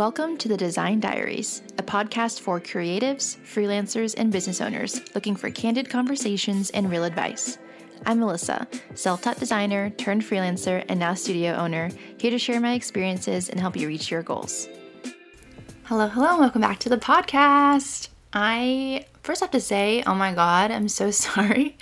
Welcome to the Design Diaries, a podcast for creatives, freelancers, and business owners looking for candid conversations and real advice. I'm Melissa, self taught designer turned freelancer and now studio owner, here to share my experiences and help you reach your goals. Hello, hello, and welcome back to the podcast. I first have to say, oh my god, I'm so sorry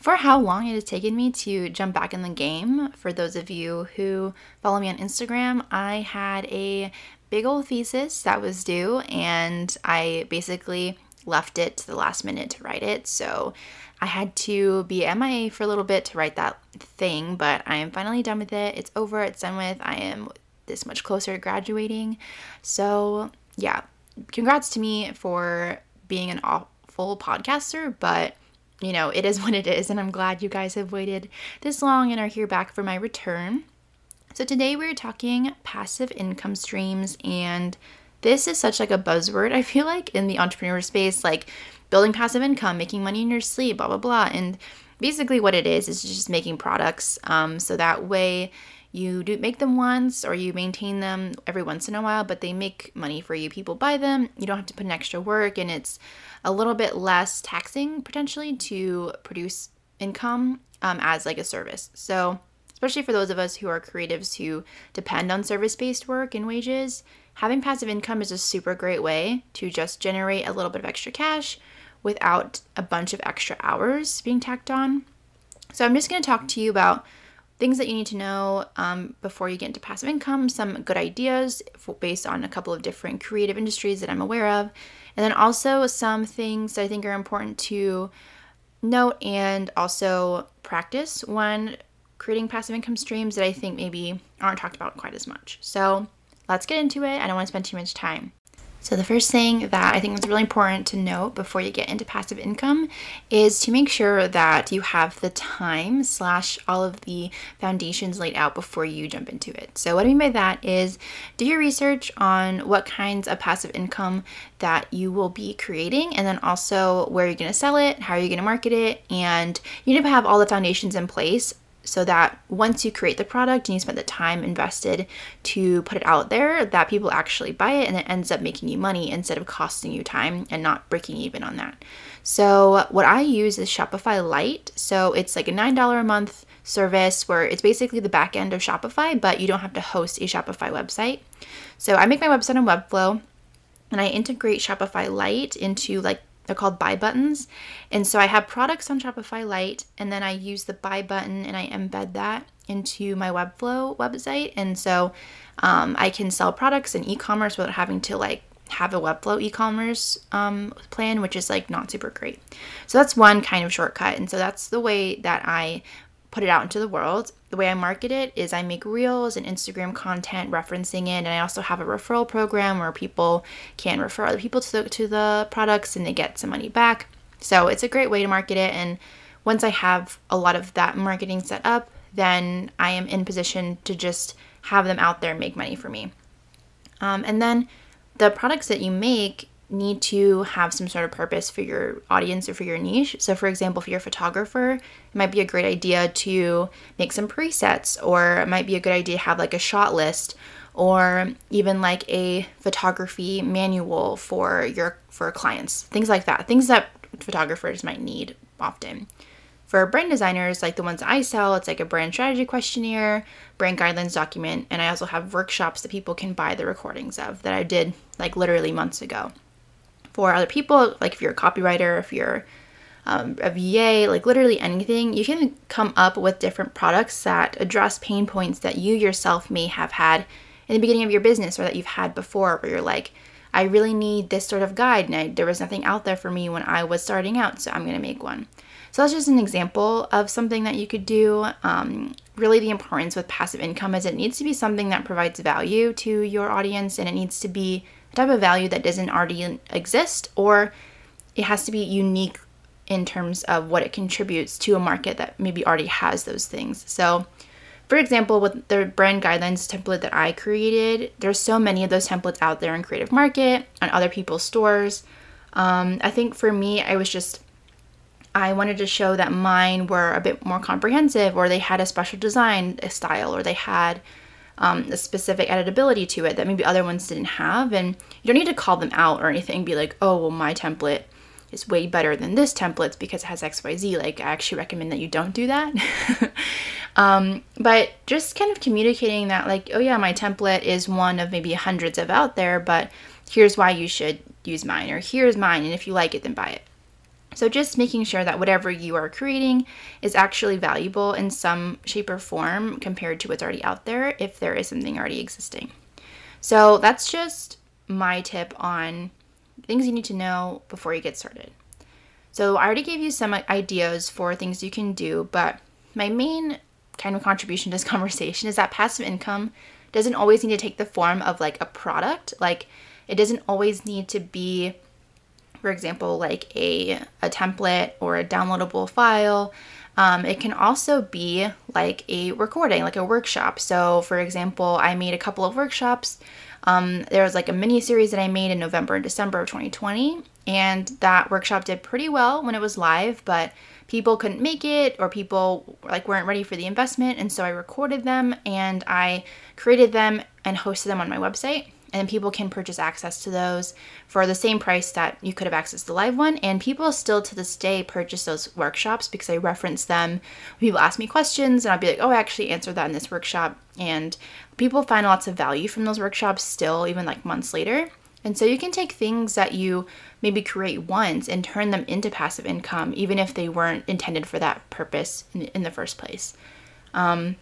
for how long it has taken me to jump back in the game. For those of you who follow me on Instagram, I had a big old thesis that was due, and I basically left it to the last minute to write it. So I had to be MIA for a little bit to write that thing, but I am finally done with it. It's over, it's done with. I am this much closer to graduating. So, yeah, congrats to me for being an awful podcaster, but you know, it is what it is, and I'm glad you guys have waited this long and are here back for my return. So today we're talking passive income streams and this is such like a buzzword I feel like in the entrepreneur space like building passive income, making money in your sleep, blah blah blah. And basically what it is is just making products um, so that way you do make them once or you maintain them every once in a while but they make money for you people buy them you don't have to put in extra work and it's a little bit less taxing potentially to produce income um, as like a service so especially for those of us who are creatives who depend on service based work and wages, having passive income is a super great way to just generate a little bit of extra cash without a bunch of extra hours being tacked on. So, I'm just going to talk to you about things that you need to know um, before you get into passive income, some good ideas for, based on a couple of different creative industries that I'm aware of, and then also some things that I think are important to note and also practice when creating passive income streams that I think maybe aren't talked about quite as much. So let's get into it. I don't want to spend too much time. So, the first thing that I think is really important to note before you get into passive income is to make sure that you have the time slash all of the foundations laid out before you jump into it. So, what I mean by that is do your research on what kinds of passive income that you will be creating, and then also where you're going to sell it, how are you're going to market it, and you need to have all the foundations in place so that once you create the product and you spend the time invested to put it out there that people actually buy it and it ends up making you money instead of costing you time and not breaking even on that. So what i use is shopify lite. So it's like a $9 a month service where it's basically the back end of shopify but you don't have to host a shopify website. So i make my website on webflow and I integrate Shopify Lite into like they're called buy buttons. And so I have products on Shopify Lite, and then I use the buy button and I embed that into my Webflow website. And so um, I can sell products in e commerce without having to like have a Webflow e commerce um, plan, which is like not super great. So that's one kind of shortcut. And so that's the way that I put it out into the world. The way I market it is I make reels and Instagram content referencing it, and I also have a referral program where people can refer other people to the, to the products and they get some money back. So it's a great way to market it. And once I have a lot of that marketing set up, then I am in position to just have them out there and make money for me. Um, and then the products that you make need to have some sort of purpose for your audience or for your niche. So, for example, if you're a photographer, it might be a great idea to make some presets, or it might be a good idea to have like a shot list, or even like a photography manual for your for clients. Things like that. Things that photographers might need often. For brand designers, like the ones I sell, it's like a brand strategy questionnaire, brand guidelines document, and I also have workshops that people can buy the recordings of that I did like literally months ago for other people, like if you're a copywriter, if you're um, a VA, like literally anything, you can come up with different products that address pain points that you yourself may have had in the beginning of your business or that you've had before, where you're like, I really need this sort of guide, and I, there was nothing out there for me when I was starting out, so I'm gonna make one. So that's just an example of something that you could do. Um, really, the importance with passive income is it needs to be something that provides value to your audience, and it needs to be type of value that doesn't already exist, or it has to be unique in terms of what it contributes to a market that maybe already has those things. So, for example, with the brand guidelines template that I created, there's so many of those templates out there in Creative Market, on other people's stores. Um, I think for me, I was just, I wanted to show that mine were a bit more comprehensive, or they had a special design style, or they had um, a specific editability to it that maybe other ones didn't have. And you don't need to call them out or anything, be like, oh, well, my template is way better than this template because it has XYZ. Like, I actually recommend that you don't do that. um, but just kind of communicating that, like, oh, yeah, my template is one of maybe hundreds of out there, but here's why you should use mine, or here's mine, and if you like it, then buy it. So, just making sure that whatever you are creating is actually valuable in some shape or form compared to what's already out there if there is something already existing. So, that's just my tip on things you need to know before you get started. So, I already gave you some ideas for things you can do, but my main kind of contribution to this conversation is that passive income doesn't always need to take the form of like a product. Like, it doesn't always need to be for example, like a, a template or a downloadable file. Um, it can also be like a recording, like a workshop. So, for example, I made a couple of workshops. Um, there was like a mini series that I made in November and December of 2020, and that workshop did pretty well when it was live, but people couldn't make it or people like weren't ready for the investment, and so I recorded them and I created them and hosted them on my website and people can purchase access to those for the same price that you could have accessed the live one. And people still to this day purchase those workshops because i reference them. People ask me questions and i'll be like oh i actually answered that in this workshop. And people find lots of value from those workshops still even like months later. And so you can take things that you maybe create once and turn them into passive income even if they weren't intended for that purpose in, in the first place. Um,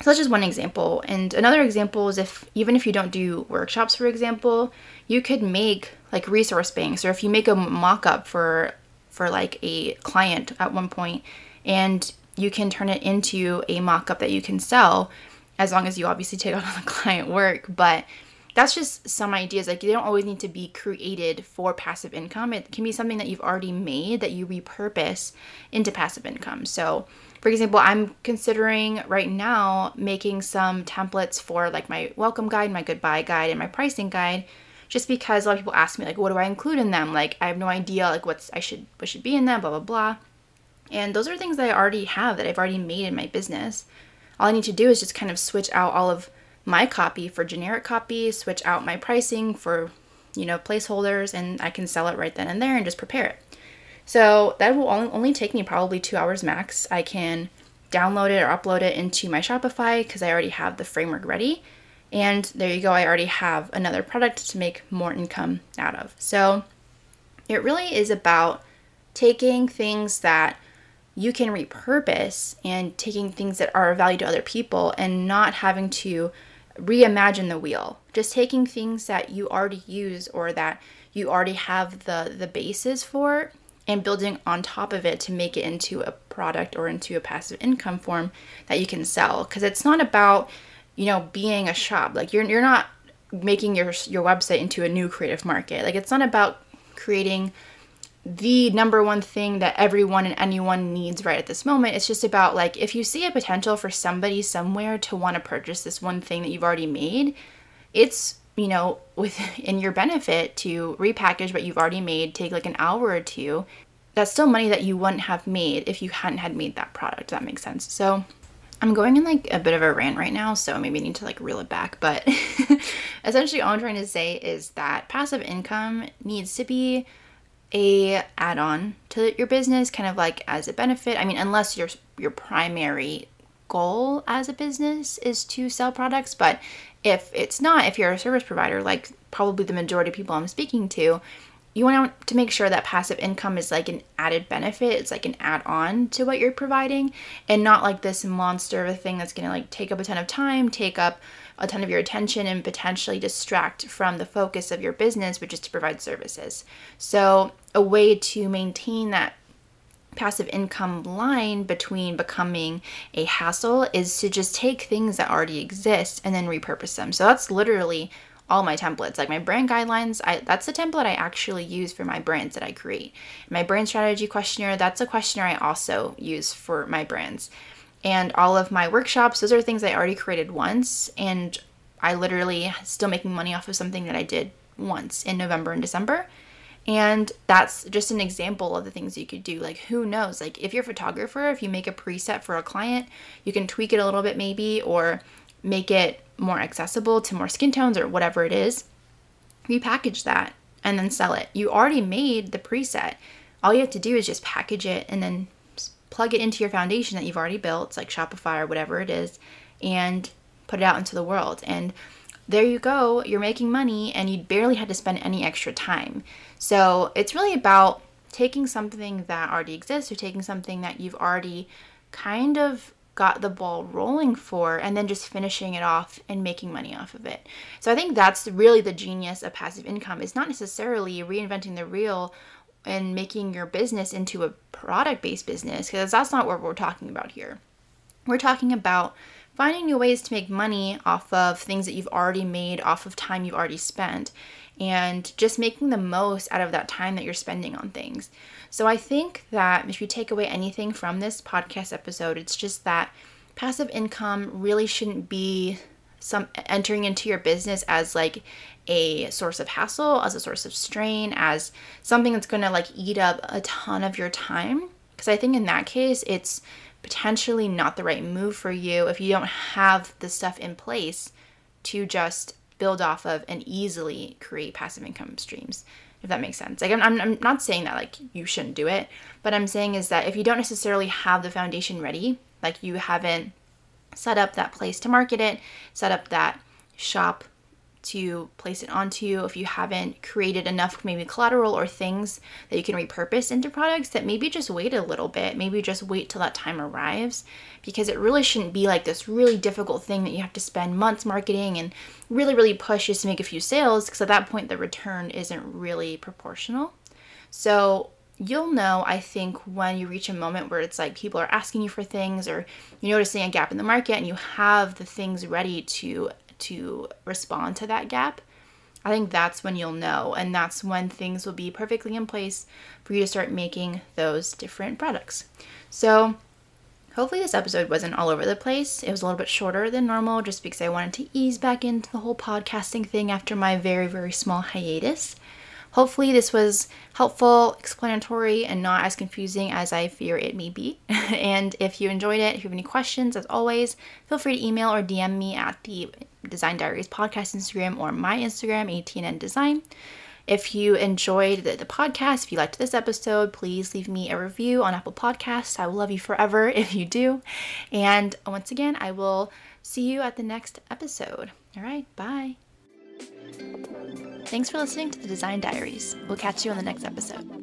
so that's just one example. And another example is if even if you don't do workshops, for example, you could make like resource banks, or if you make a mock-up for for like a client at one point, and you can turn it into a mock-up that you can sell, as long as you obviously take on all the client work. But that's just some ideas. Like they don't always need to be created for passive income. It can be something that you've already made that you repurpose into passive income. So for example, I'm considering right now making some templates for like my welcome guide, my goodbye guide, and my pricing guide just because a lot of people ask me like what do I include in them? Like I have no idea like what's I should what should be in them, blah blah blah. And those are things that I already have that I've already made in my business. All I need to do is just kind of switch out all of my copy for generic copy, switch out my pricing for, you know, placeholders, and I can sell it right then and there and just prepare it. So that will only take me probably two hours max. I can download it or upload it into my Shopify because I already have the framework ready. And there you go, I already have another product to make more income out of. So it really is about taking things that you can repurpose and taking things that are of value to other people and not having to reimagine the wheel. Just taking things that you already use or that you already have the the basis for and building on top of it to make it into a product or into a passive income form that you can sell. Because it's not about you know being a shop. Like you're you're not making your your website into a new creative market. Like it's not about creating the number one thing that everyone and anyone needs right at this moment. It's just about like if you see a potential for somebody somewhere to want to purchase this one thing that you've already made, it's you know, within your benefit to repackage what you've already made, take like an hour or two. That's still money that you wouldn't have made if you hadn't had made that product. that makes sense. So I'm going in like a bit of a rant right now, so maybe I need to like reel it back. But essentially, all I'm trying to say is that passive income needs to be a add-on to your business, kind of like as a benefit. I mean, unless your your primary goal as a business is to sell products, but if it's not, if you're a service provider, like probably the majority of people I'm speaking to, you want to make sure that passive income is like an added benefit. It's like an add on to what you're providing and not like this monster of a thing that's going to like take up a ton of time, take up a ton of your attention, and potentially distract from the focus of your business, which is to provide services. So, a way to maintain that passive income line between becoming a hassle is to just take things that already exist and then repurpose them. So that's literally all my templates. Like my brand guidelines, I, that's the template I actually use for my brands that I create. My brand strategy questionnaire, that's a questionnaire I also use for my brands. And all of my workshops, those are things I already created once and I literally still making money off of something that I did once in November and December. And that's just an example of the things you could do. Like, who knows? Like, if you're a photographer, if you make a preset for a client, you can tweak it a little bit maybe, or make it more accessible to more skin tones or whatever it is, you package that and then sell it. You already made the preset. All you have to do is just package it and then plug it into your foundation that you've already built, like Shopify or whatever it is, and put it out into the world. And there you go, you're making money and you barely had to spend any extra time. So it's really about taking something that already exists or taking something that you've already kind of got the ball rolling for and then just finishing it off and making money off of it. So I think that's really the genius of passive income. It's not necessarily reinventing the wheel and making your business into a product based business because that's not what we're talking about here. We're talking about finding new ways to make money off of things that you've already made, off of time you've already spent, and just making the most out of that time that you're spending on things. So I think that if you take away anything from this podcast episode, it's just that passive income really shouldn't be some entering into your business as like a source of hassle, as a source of strain, as something that's going to like eat up a ton of your time. Because I think in that case, it's potentially not the right move for you if you don't have the stuff in place to just build off of and easily create passive income streams if that makes sense. Like I'm, I'm, not saying that like you shouldn't do it. But i'm saying is that if you don't necessarily have the foundation ready like you haven't set up that place to market it set up that shop to place it onto you. If you haven't created enough maybe collateral or things that you can repurpose into products that maybe just wait a little bit maybe just wait till that time arrives because it really shouldn't be like this really difficult thing that you have to spend months marketing and really really push just to make a few sales because at that point the return isn't really proportional. So you'll know, I think, when you reach a moment where it's like people are asking you for things or you're noticing a gap in the market and you have the things ready to to respond to that gap, I think that's when you'll know. And that's when things will be perfectly in place for you to start making those different products. So, hopefully, this episode wasn't all over the place. It was a little bit shorter than normal just because I wanted to ease back into the whole podcasting thing after my very, very small hiatus. Hopefully, this was helpful, explanatory, and not as confusing as I fear it may be. and if you enjoyed it, if you have any questions, as always, feel free to email or DM me at the Design Diaries podcast Instagram or my Instagram, ATNN Design. If you enjoyed the, the, podcast, if you liked this episode, please leave me a review on Apple Podcasts. I will love you forever if you do. And once again, I will see you at the next episode. All right, bye. Thanks for listening to the Design Diaries. We'll catch you on the next episode.